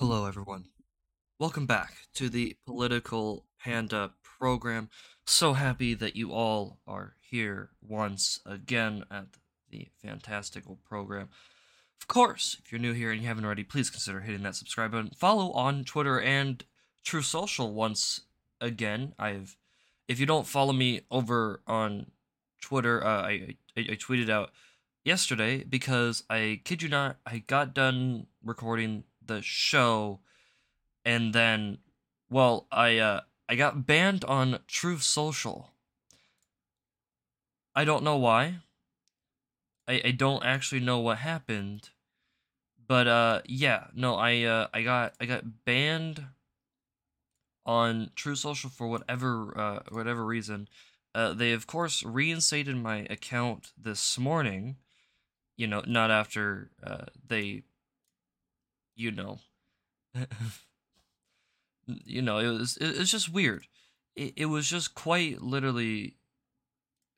Hello, everyone. Welcome back to the Political Panda program. So happy that you all are here once again at the fantastical program. Of course, if you're new here and you haven't already, please consider hitting that subscribe button. Follow on Twitter and Truth Social once again. I've, if you don't follow me over on Twitter, uh, I, I I tweeted out yesterday because I kid you not, I got done recording the show and then well i uh i got banned on truth social. I don't know why. I i don't actually know what happened but uh yeah no i uh i got i got banned on truth social for whatever uh whatever reason. Uh they of course reinstated my account this morning you know not after uh they you know. You know it was it, it's just weird. It, it was just quite literally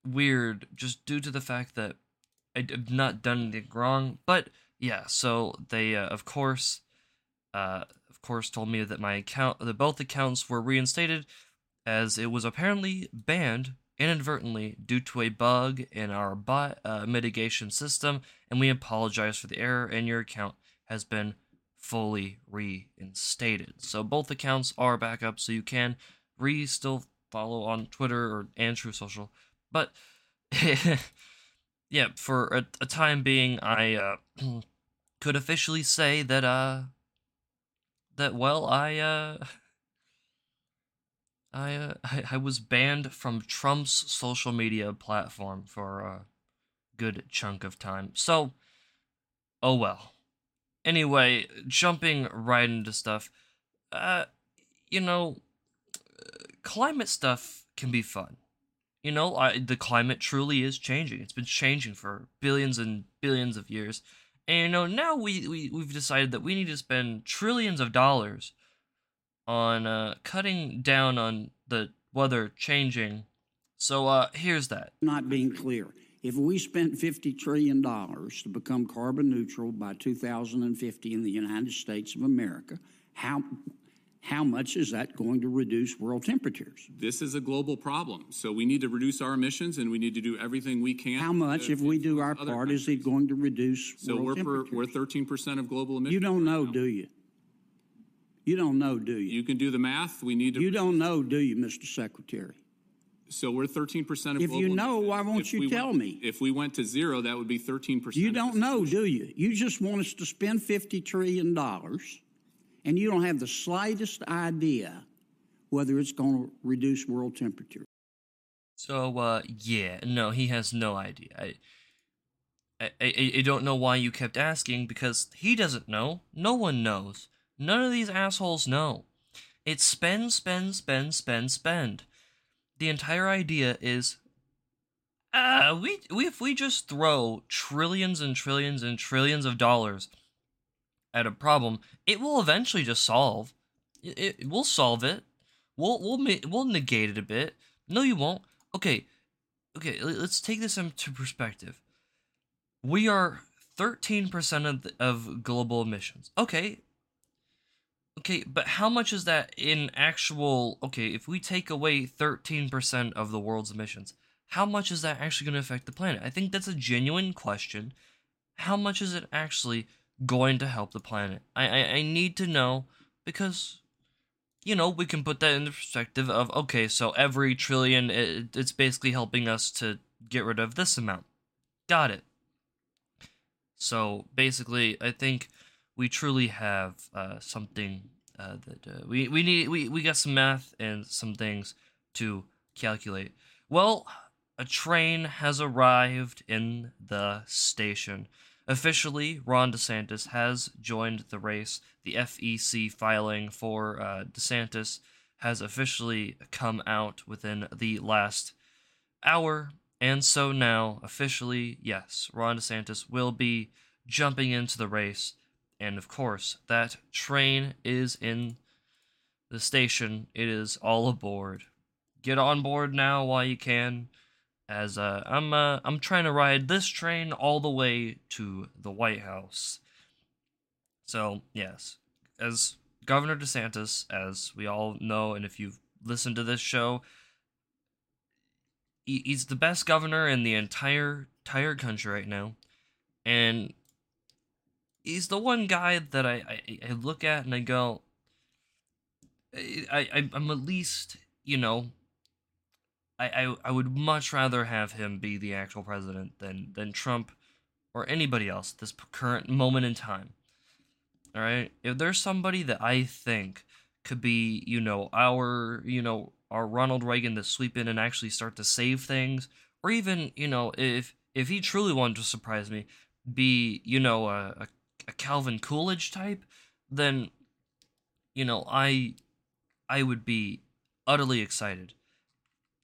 weird just due to the fact that i've not done anything wrong but yeah so they uh, of course uh of course told me that my account that both accounts were reinstated as it was apparently banned inadvertently due to a bug in our bot uh, mitigation system and we apologize for the error and your account has been fully reinstated. So both accounts are back up, so you can re still follow on Twitter or and Truth Social. But yeah, for a, a, time being, I uh, could officially say that uh that well I uh I, uh, I I was banned from Trump's social media platform for a good chunk of time. So, oh well anyway, jumping right into stuff, uh, you know, climate stuff can be fun. You know, I, the climate truly is changing. It's been changing for billions and billions of years. And you know, now we, we we've decided that we need to spend trillions of dollars on uh, cutting down on the weather changing. So uh, here's that. Not being clear. If we spent $50 trillion to become carbon neutral by 2050 in the United States of America, how, how much is that going to reduce world temperatures? This is a global problem. So we need to reduce our emissions and we need to do everything we can. How much, if we do our part, countries. is it going to reduce so world we're we're 13% of global emissions. You don't know, do you? You don't know, do you? You can do the math. We need to. You don't know, do you, Mr. Secretary? So we're 13% of If you know, why won't you tell went, me? If we went to zero, that would be 13%. You don't know, do you? You just want us to spend $50 trillion and you don't have the slightest idea whether it's going to reduce world temperature. So, uh, yeah, no, he has no idea. I, I, I, I don't know why you kept asking because he doesn't know. No one knows. None of these assholes know. It's spend, spend, spend, spend, spend the entire idea is uh, we, we if we just throw trillions and trillions and trillions of dollars at a problem, it will eventually just solve. It, it will solve it. We'll we'll we'll negate it a bit. No, you won't. Okay, okay. Let's take this into perspective. We are thirteen percent of the, of global emissions. Okay, Okay, but how much is that in actual? Okay, if we take away 13% of the world's emissions, how much is that actually going to affect the planet? I think that's a genuine question. How much is it actually going to help the planet? I, I, I need to know because, you know, we can put that in the perspective of okay, so every trillion, it, it's basically helping us to get rid of this amount. Got it. So basically, I think we truly have uh, something uh, that uh, we we need we, we got some math and some things to calculate. Well, a train has arrived in the station. Officially, Ron DeSantis has joined the race. The FEC filing for uh, DeSantis has officially come out within the last hour, and so now, officially, yes, Ron DeSantis will be jumping into the race and of course, that train is in the station. It is all aboard. Get on board now while you can, as uh, I'm uh, I'm trying to ride this train all the way to the White House. So yes, as Governor DeSantis, as we all know, and if you've listened to this show, he's the best governor in the entire entire country right now, and he's the one guy that I I, I look at and I go, I, I I'm at least you know. I, I, I would much rather have him be the actual president than than Trump or anybody else at this current moment in time. All right, if there's somebody that I think could be, you know, our, you know, our Ronald Reagan to sweep in and actually start to save things, or even, you know, if if he truly wanted to surprise me, be, you know, a, a, a Calvin Coolidge type, then, you know, I I would be utterly excited.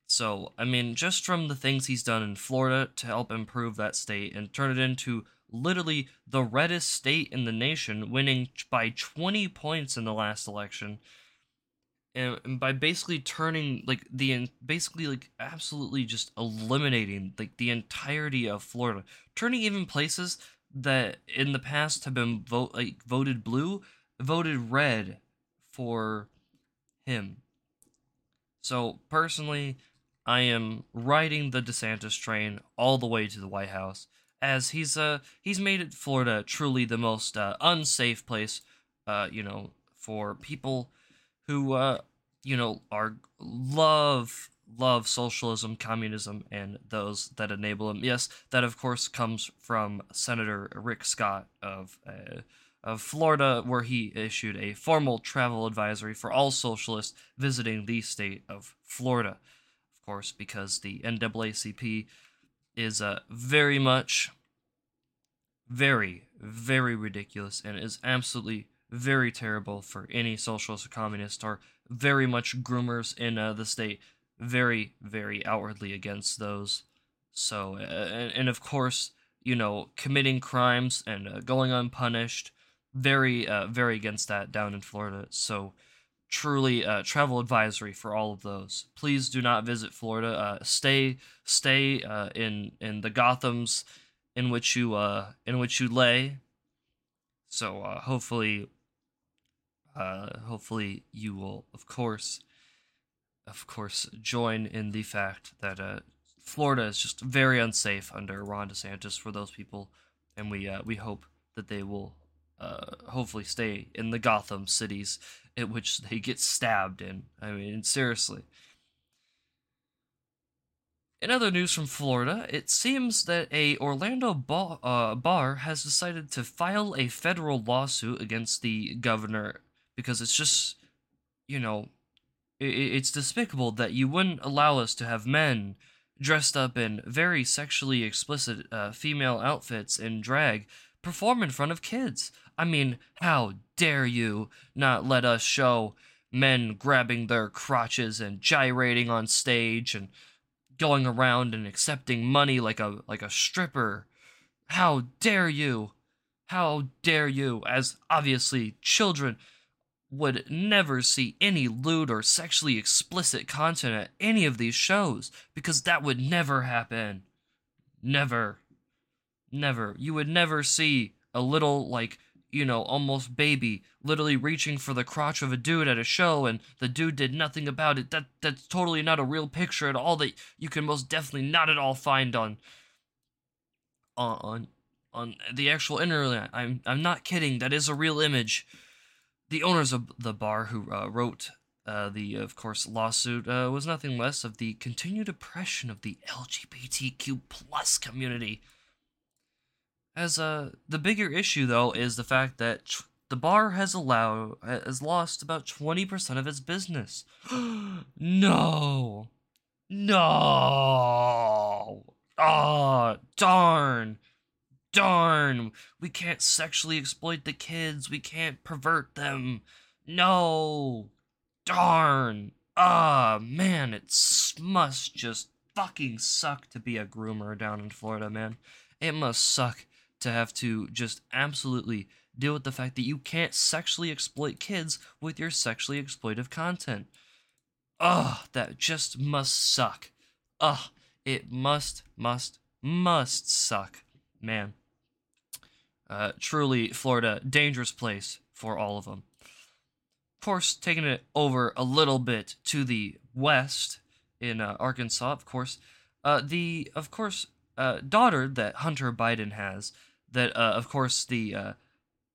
So, I mean, just from the things he's done in Florida to help improve that state and turn it into literally the reddest state in the nation, winning by 20 points in the last election. And, by basically turning like the basically like absolutely just eliminating like the entirety of Florida, turning even places that in the past have been vote like voted blue, voted red for him. So personally, I am riding the DeSantis train all the way to the White House as he's uh he's made Florida truly the most uh, unsafe place uh you know for people who uh you know are love love socialism communism and those that enable them yes that of course comes from Senator Rick Scott of uh, of Florida where he issued a formal travel advisory for all socialists visiting the state of Florida. Of course because the NAACP is uh, very much, very, very ridiculous and is absolutely very terrible for any socialist or communist or very much groomers in uh, the state very, very outwardly against those. So, and, and, of course, you know, committing crimes and uh, going unpunished, very, uh, very against that down in Florida. So, truly uh, travel advisory for all of those. Please do not visit Florida. Uh, stay stay uh, in in the Gothams in which you uh, in which you lay. So hopefully, hopefully you will, of course, of course, join in the fact that uh, Florida is just very unsafe under Ron DeSantis for those people, and we uh, we hope that they will uh, hopefully stay in the Gotham cities at which they get stabbed in. I mean, seriously. In other news from Florida, it seems that a Orlando bar, uh, bar has decided to file a federal lawsuit against the governor because it's just, you know, it's despicable that you wouldn't allow us to have men dressed up in very sexually explicit uh, female outfits in drag perform in front of kids. I mean, how dare you not let us show men grabbing their crotches and gyrating on stage and going around and accepting money like a like a stripper. How dare you? How dare you? As obviously children would never see any lewd or sexually explicit content at any of these shows because that would never happen. Never. Never. You would never see a little like you know, almost baby, literally reaching for the crotch of a dude at a show, and the dude did nothing about it. That that's totally not a real picture at all. That you can most definitely not at all find on on on the actual internet. I'm I'm not kidding. That is a real image. The owners of the bar who uh, wrote uh, the, of course, lawsuit uh, was nothing less of the continued oppression of the LGBTQ plus community as uh, the bigger issue though is the fact that tr- the bar has allowed has lost about twenty percent of its business. no, no. Oh, darn, darn. We can't sexually exploit the kids. We can't pervert them. No, darn. Ah, man, it must just fucking suck to be a groomer down in Florida, man. It must suck to have to just absolutely deal with the fact that you can't sexually exploit kids with your sexually exploitive content. Ugh, that just must suck. Ugh, it must, must, must suck. Man. Uh, truly, Florida, dangerous place for all of them. Of course, taking it over a little bit to the west in uh, Arkansas, of course, uh, the of course uh, daughter that Hunter Biden has, that uh, of course the uh,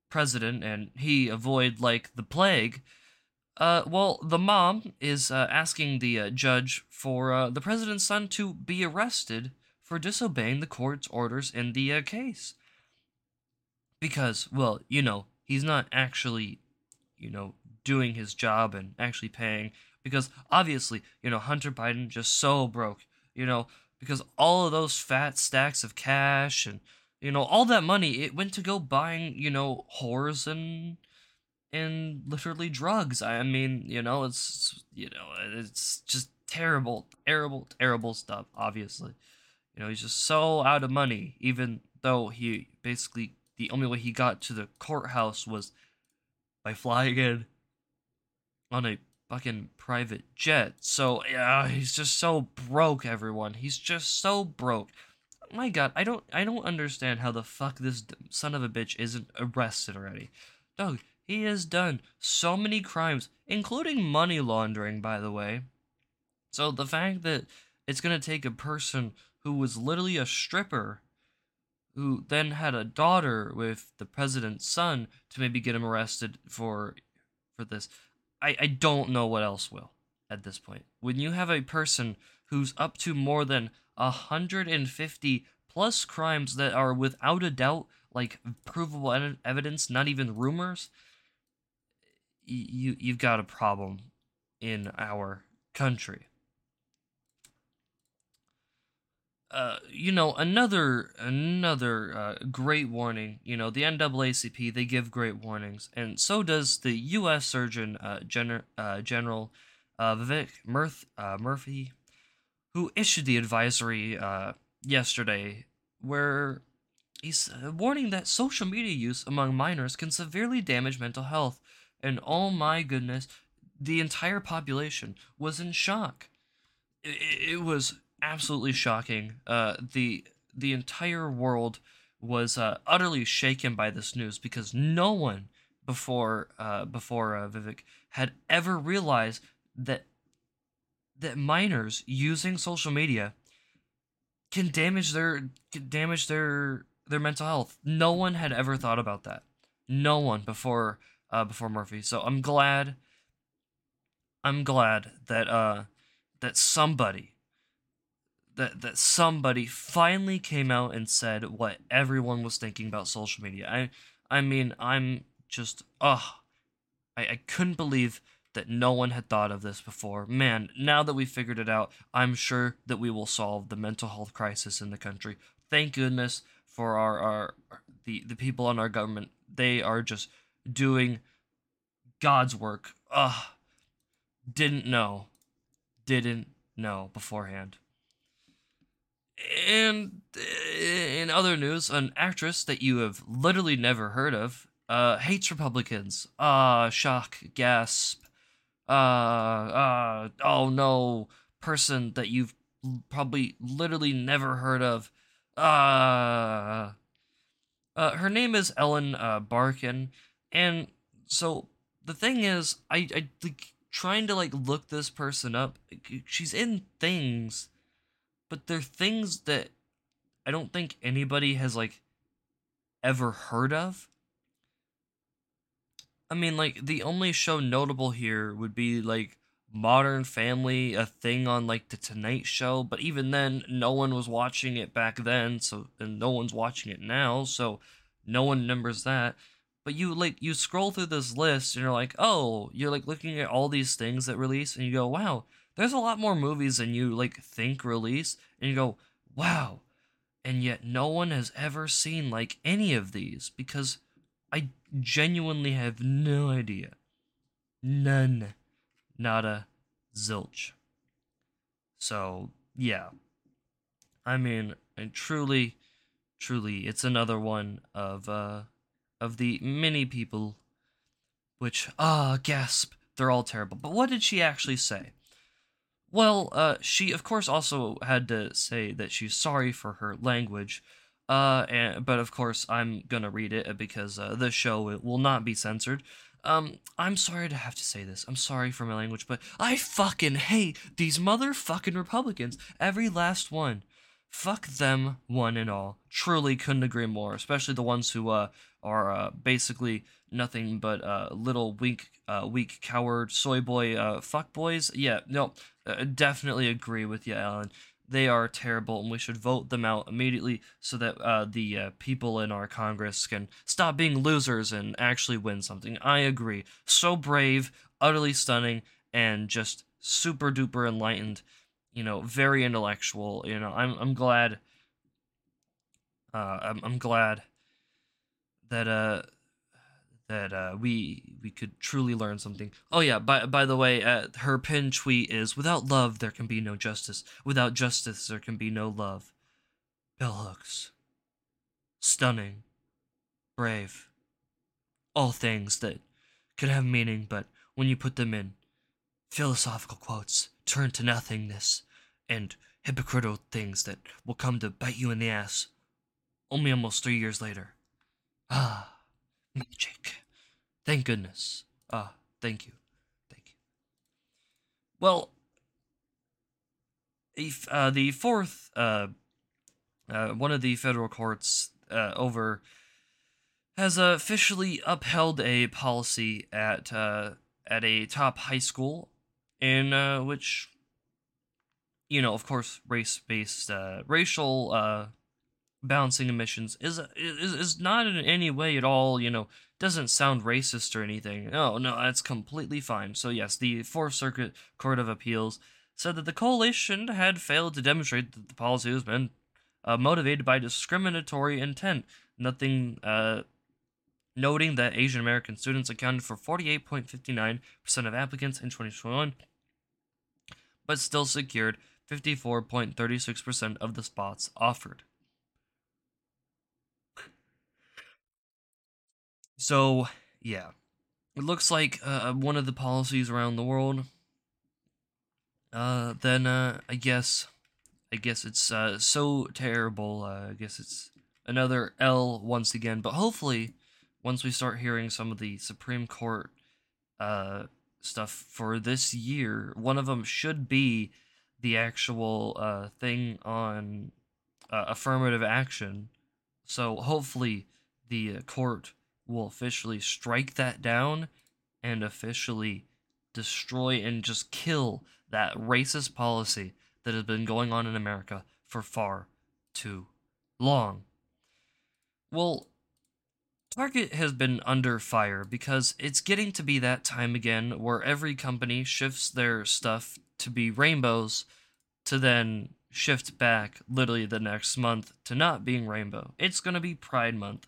president and he avoid like the plague. Uh, well, the mom is uh, asking the uh, judge for the president's son to be arrested for disobeying the court's orders in the case. Because, well, you know, he's not actually, you know, doing his job and actually paying. Because obviously, you know, Hunter Biden just so broke, you know, because all of those fat stacks of cash and, you know, all that money, it went to go buying, you know, whores and and literally drugs. I mean, you know, it's you know, it's just terrible, terrible, terrible stuff. Obviously, you know, he's just so out of money. Even though he basically the only way he got to the courthouse was by flying in on a fucking private jet. So yeah, he's just so broke. Everyone, he's just so broke. Oh my God, I don't, I don't understand how the fuck this son of a bitch isn't arrested already. Doug, he has done so many crimes, including money laundering, by the way. So the fact that it's gonna take a person who was literally a stripper, who then had a daughter with the president's son, to maybe get him arrested for for this, I, I don't know what else will at this point. When you have a person who's up to more than 150 plus crimes that are without a doubt like provable ed- evidence, not even rumors, you you've got a problem in our country. Uh, you know, another another uh, great warning. You know, the NAACP they give great warnings, and so does the U.S. Surgeon uh, Gen- uh, General uh, Vivek Murth- uh, Murthy, who issued the advisory uh, yesterday, where he's warning that social media use among minors can severely damage mental health. And oh my goodness, the entire population was in shock. It, it was absolutely shocking. Uh, the the entire world was uh, utterly shaken by this news because no one before uh, before uh, Vivek had ever realized that that minors using social media can damage their can damage their their mental health. No one had ever thought about that. No one before uh, before Murthy. So I'm glad. I'm glad that uh that somebody that that somebody finally came out and said what everyone was thinking about social media. I I mean I'm just ugh I, I couldn't believe that no one had thought of this before. Man, now that we figured it out, I'm sure that we will solve the mental health crisis in the country. Thank goodness for our, our the, the people on our government. They are just doing God's work. Ugh. Didn't know. Didn't know beforehand. And uh, in other news, an actress that you have literally never heard of uh, hates Republicans. Ah, uh, shock, gasp. Uh, uh, oh no, person that you've probably literally never heard of. Uh, uh her name is Ellen uh, Barkin, and so the thing is, I I like trying to like look this person up. She's in things but they're things that I don't think anybody has like ever heard of. I mean, like the only show notable here would be like Modern Family, a thing on like the Tonight Show, but even then, no one was watching it back then, so and no one's watching it now, so no one remembers that. But you like you scroll through this list and you're like, oh, you're like looking at all these things that release, and you go, wow, there's a lot more movies than you like think release and you go wow. And yet no one has ever seen like any of these because i genuinely have no idea. None. Nada zilch. So yeah. I mean and truly truly it's another one of uh of the many people which ah gasp they're all terrible. But what did she actually say well, uh, she of course also had to say that she's sorry for her language, uh, and, but of course I'm gonna read it because uh, the show it will not be censored. Um, I'm sorry to have to say this. I'm sorry for my language, but I fucking hate these motherfucking Republicans. Every last one. Fuck them, one and all. Truly couldn't agree more. Especially the ones who uh are uh, basically nothing but uh little weak, uh, weak coward soy boy uh fuck boys. Yeah, no, uh, definitely agree with you, Alan. They are terrible, and we should vote them out immediately so that uh, the uh, people in our Congress can stop being losers and actually win something. I agree. So brave, utterly stunning, and just super duper enlightened. You know, very intellectual. You know, I'm I'm glad. Uh, I'm I'm glad that uh that uh, we we could truly learn something. Oh yeah, by by the way, uh, her pin tweet is without love there can be no justice. Without justice there can be no love. Bell hooks. Stunning. Brave. All things that could have meaning, but when you put them in philosophical quotes, turn to nothingness and hypocritical things that will come to bite you in the ass only almost three years later. Ah. Magic. Thank goodness. Ah, thank you. Thank you. Well, if, uh, the fourth, uh, uh, one of the federal courts uh, over has officially upheld a policy at uh, at a top high school in uh, which, you know, of course, race based, uh, racial balancing emissions is, is is not in any way at all you know doesn't sound racist or anything. No no that's completely fine. So yes the fourth circuit court of appeals said that the coalition had failed to demonstrate that the policy has been uh, motivated by discriminatory intent. Nothing uh, noting that asian american students accounted for 48.59% of applicants in 2021 but still secured 54.36% of the spots offered So, yeah. It looks like uh, one of the policies around the world. Uh, then uh, I guess, I guess it's uh, so terrible. Uh, I guess it's another L once again. But hopefully, once we start hearing some of the Supreme Court uh, stuff for this year, one of them should be the actual uh, thing on uh, affirmative action. So hopefully, the uh, court will officially strike that down and officially destroy and just kill that racist policy that has been going on in America for far too long. Well, Target has been under fire because it's getting to be that time again where every company shifts their stuff to be rainbows to then shift back literally the next month to not being rainbow. It's going to be Pride Month,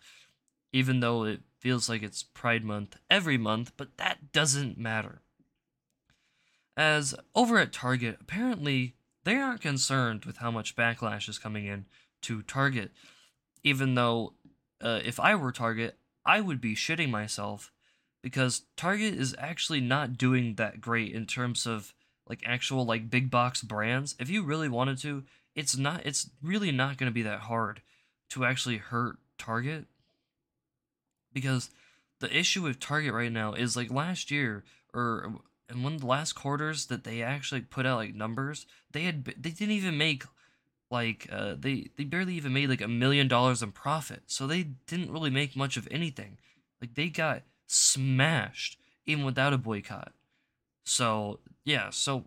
even though it feels like it's Pride Month every month, but that doesn't matter. As over at Target, apparently they aren't concerned with how much backlash is coming in to Target, even though uh, if I were Target, I would be shitting myself because Target is actually not doing that great in terms of like actual like big box brands. If you really wanted to, it's not it's really not going to be that hard to actually hurt Target because the issue with Target right now is like last year or in one of the last quarters that they actually put out like numbers, they had they didn't even make like uh, they they barely even made like a million dollars in profit. So they didn't really make much of anything. Like they got smashed even without a boycott. So yeah, so of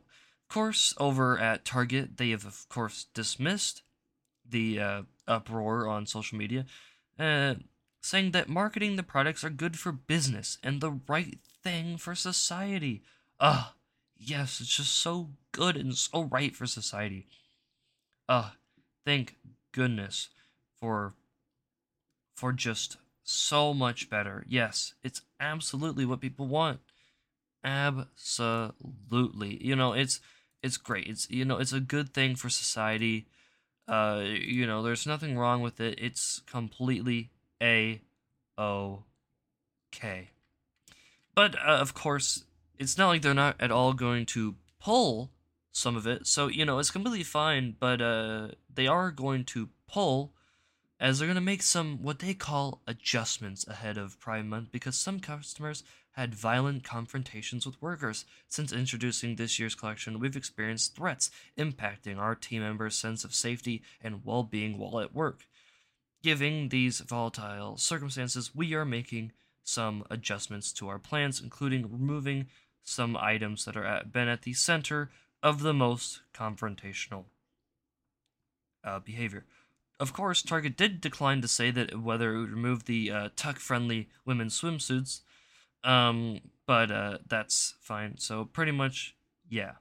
course over at Target they have of course dismissed the uh, uproar on social media. Uh, saying that marketing the products are good for business and the right thing for society. Ah, yes, it's just so good and so right for society. Ah, thank goodness for for just so much better. Yes, it's absolutely what people want. Absolutely. You know, it's it's great. It's you know, it's a good thing for society. Uh, you know, there's nothing wrong with it. It's completely a O K. But uh, of course, it's not like they're not at all going to pull some of it. So, you know, it's completely fine, but uh, they are going to pull as they're going to make some what they call adjustments ahead of Prime Month because some customers had violent confrontations with workers. Since introducing this year's collection, we've experienced threats impacting our team members' sense of safety and well being while at work. Given these volatile circumstances, we are making some adjustments to our plans, including removing some items that are at, been at the center of the most confrontational uh, behavior. Of course, Target did decline to say that whether it would remove the uh, tuck-friendly women's swimsuits, um, but uh, that's fine. So pretty much, yeah.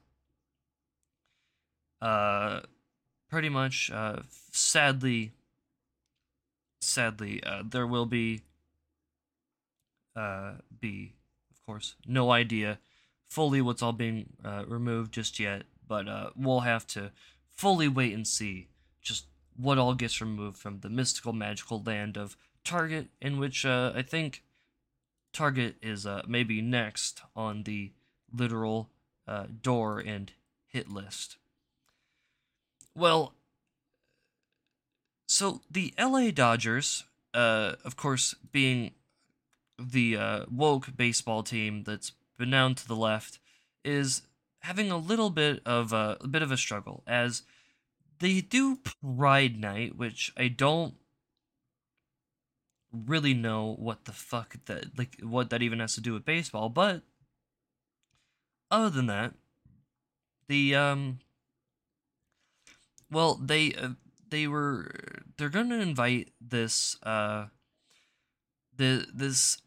Uh, pretty much, uh, sadly, sadly, uh, there will be, uh, be, of course, no idea fully what's all being uh, removed just yet, but uh, we'll have to fully wait and see just what all gets removed from the mystical, magical land of Target, in which uh, I think Target is uh, maybe next on the literal uh, door and hit list. Well, so the LA Dodgers, uh, of course, being the uh, woke baseball team that's been down to the left, is having a little bit of a, a bit of a struggle as they do Pride Night, which I don't really know what the fuck that like what that even has to do with baseball, but other than that, the um well, they uh, they were they're going to invite this uh the this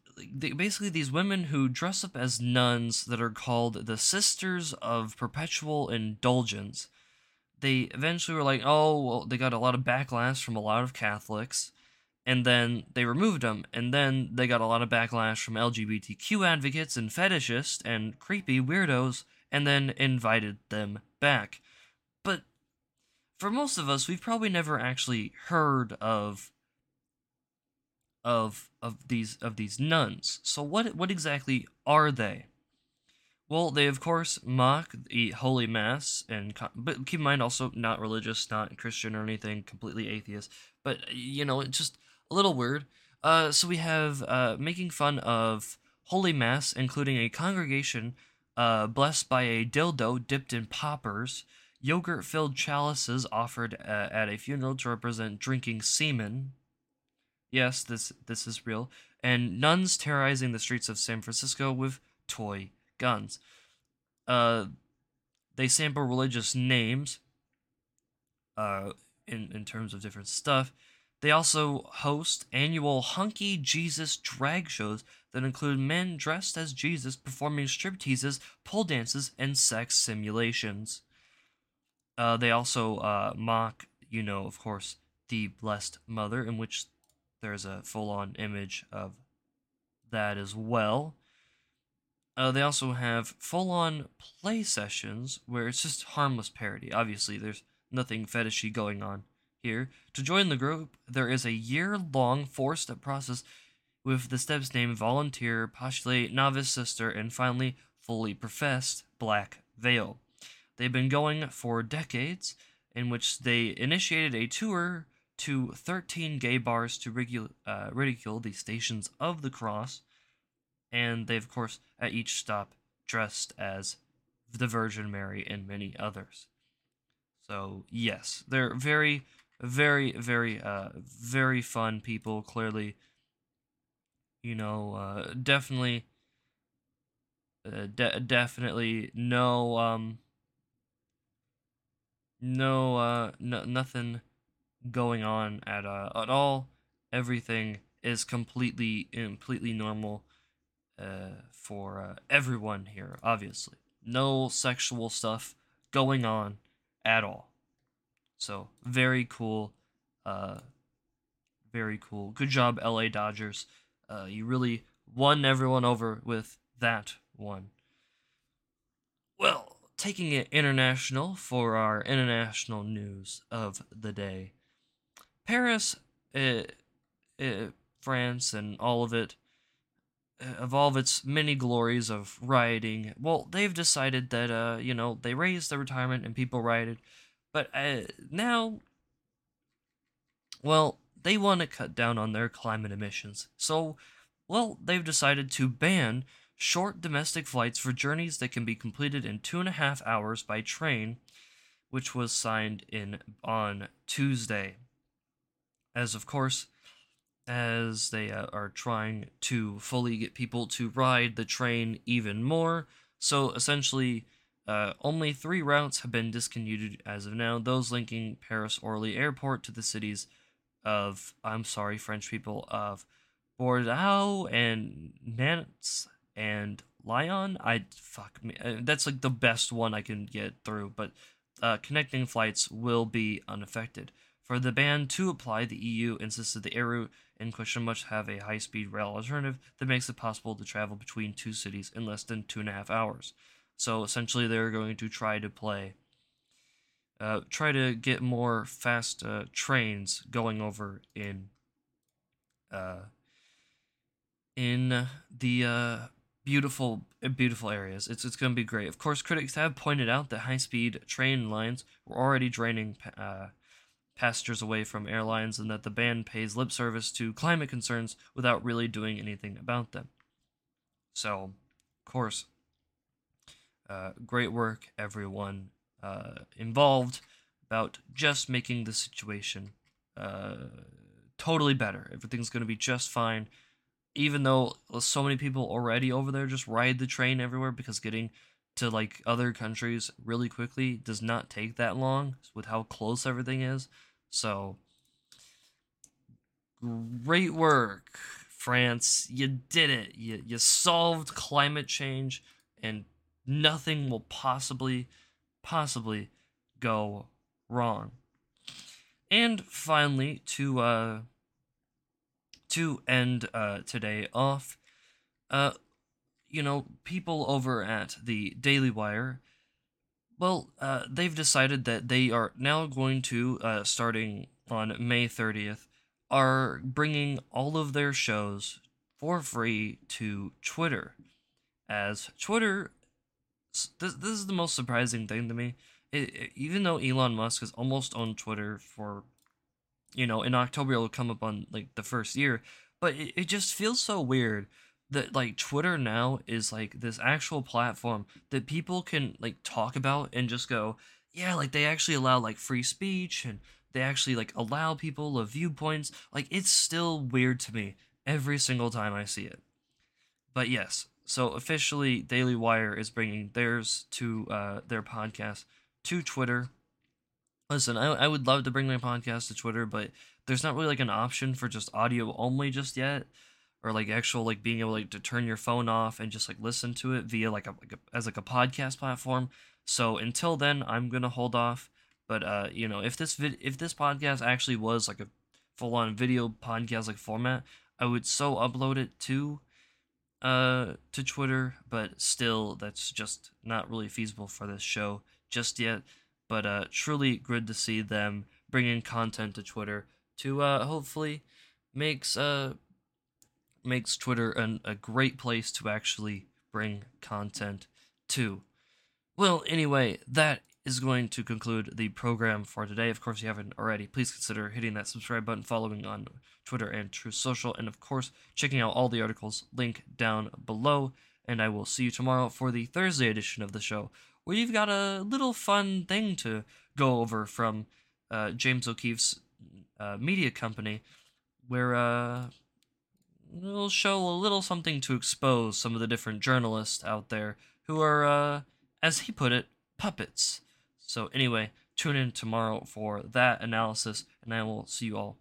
basically these women who dress up as nuns that are called the Sisters of Perpetual Indulgence they eventually were like, oh, well, they got a lot of backlash from a lot of Catholics, and then they removed them, and then they got a lot of backlash from LGBTQ advocates and fetishists and creepy weirdos, and then invited them back. But for most of us, we've probably never actually heard of of of these of these nuns. So what what exactly are they? Well, they of course mock the Holy Mass, and but keep in mind also not religious, not Christian or anything, completely atheist. But you know, it's just a little weird. Uh, so we have uh, making fun of Holy Mass, including a congregation uh, blessed by a dildo dipped in poppers, yogurt-filled chalices offered uh, at a funeral to represent drinking semen. Yes, this this is real. And nuns terrorizing the streets of San Francisco with toy guns. Uh, they sample religious names uh, in, in terms of different stuff. They also host annual Hunky Jesus drag shows that include men dressed as Jesus performing stripteases, pole dances, and sex simulations. Uh, they also uh, mock, you know, of course, the Blessed Mother, in which there's a full on image of that as well. Uh, they also have full on play sessions where it's just harmless parody. Obviously, there's nothing fetishy going on here. To join the group, there is a year long four step process with the steps named volunteer, postulate, novice sister, and finally, fully professed black veil. They've been going for decades, in which they initiated a tour to 13 gay bars to ridicule, uh, ridicule the stations of the cross and they, of course, at each stop dressed as the Virgin Mary and many others. So, yes, they're very, very, very, uh, very fun people, clearly. You know, uh, definitely, uh, de- definitely no, um, no, uh, no, nothing going on at, uh, at all. Everything is completely, completely normal uh, for uh, everyone here, obviously. No sexual stuff going on at all. So, very cool. Uh, very cool. Good job, LA Dodgers. Uh, you really won everyone over with that one. Well, taking it international for our international news of the day. Paris, uh, uh, France, and all of it uh, of all of its many glories of rioting, well, they've decided that, uh, you know, they raised the retirement and people rioted. But now, well, they want to cut down on their climate emissions. So, well, they've decided to ban short domestic flights for journeys that can be completed in two and a half hours by train, which was signed in on Tuesday. As of course, as they uh, are trying to fully get people to ride the train even more. So essentially, uh, only three routes have been discontinued as of now, those linking Paris Orly Airport to the cities of, I'm sorry, French people, of Bordeaux and Nantes and Lyon. I fuck me. uh, That's like the best one I can get through, but uh, connecting flights will be unaffected. For the ban to apply, the EU insisted the air route in question must have a high speed rail alternative that makes it possible to travel between two cities in less than two and a half hours. So essentially, they're going to try to play, uh, try to get more fast uh, trains going over in, uh, in the uh, beautiful, beautiful areas. It's it's going to be great. Of course, critics have pointed out that high speed train lines were already draining. Uh, passengers away from airlines and that the ban pays lip service to climate concerns without really doing anything about them. So, of course, uh, great work, everyone uh, involved, about just making the situation uh, totally better. Everything's going to be just fine. Even though so many people already over there just ride the train everywhere because getting to like other countries really quickly does not take that long with how close everything is. So great work, France. You did it. You you solved climate change and nothing will possibly possibly go wrong. And finally to uh to end uh today off uh you know, people over at the Daily Wire, well, uh, they've decided that they are now going to, uh, starting on May 30th, are bringing all of their shows for free to Twitter. As Twitter, this, this is the most surprising thing to me. It, it- even though Elon Musk has almost owned Twitter for, you know, in October it'll come up on like the first year, but it, it just feels so weird that like Twitter now is like this actual platform that people can like talk about and just go, yeah, like they actually allow like free speech and they actually like allow people of viewpoints. Like it's still weird to me every single time I see it. But yes, so officially Daily Wire is bringing theirs to uh their podcast to Twitter. Listen, I, I would love to bring my podcast to Twitter, but there's not really like an option for just audio only just yet or like actual like being able like to turn your phone off and just like listen to it via like a, like a as like a podcast platform. So until then, I'm gonna hold off. But uh, you know, if this vid- if this podcast actually was like a full on video podcast like format, I would so upload it to uh to Twitter. But still, that's just not really feasible for this show just yet. But uh, truly good to see them bringing content to Twitter to uh hopefully makes uh makes Twitter an, a great place to actually bring content to. Well, anyway, that is going to conclude the program for today. Of course, if you haven't already, please consider hitting that subscribe button, following on Twitter and Truth Social, and of course, checking out all the articles, link down below. And I will see you tomorrow for the Thursday edition of the show, you've got a little fun thing to go over from uh, James O'Keefe's uh, media company, where uh, we'll show a little something to expose some of the different journalists out there who are, uh, as he put it, puppets. So, anyway, tune in tomorrow for that analysis, and I will see you all,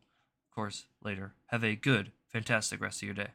of course, later. Have a good, fantastic rest of your day.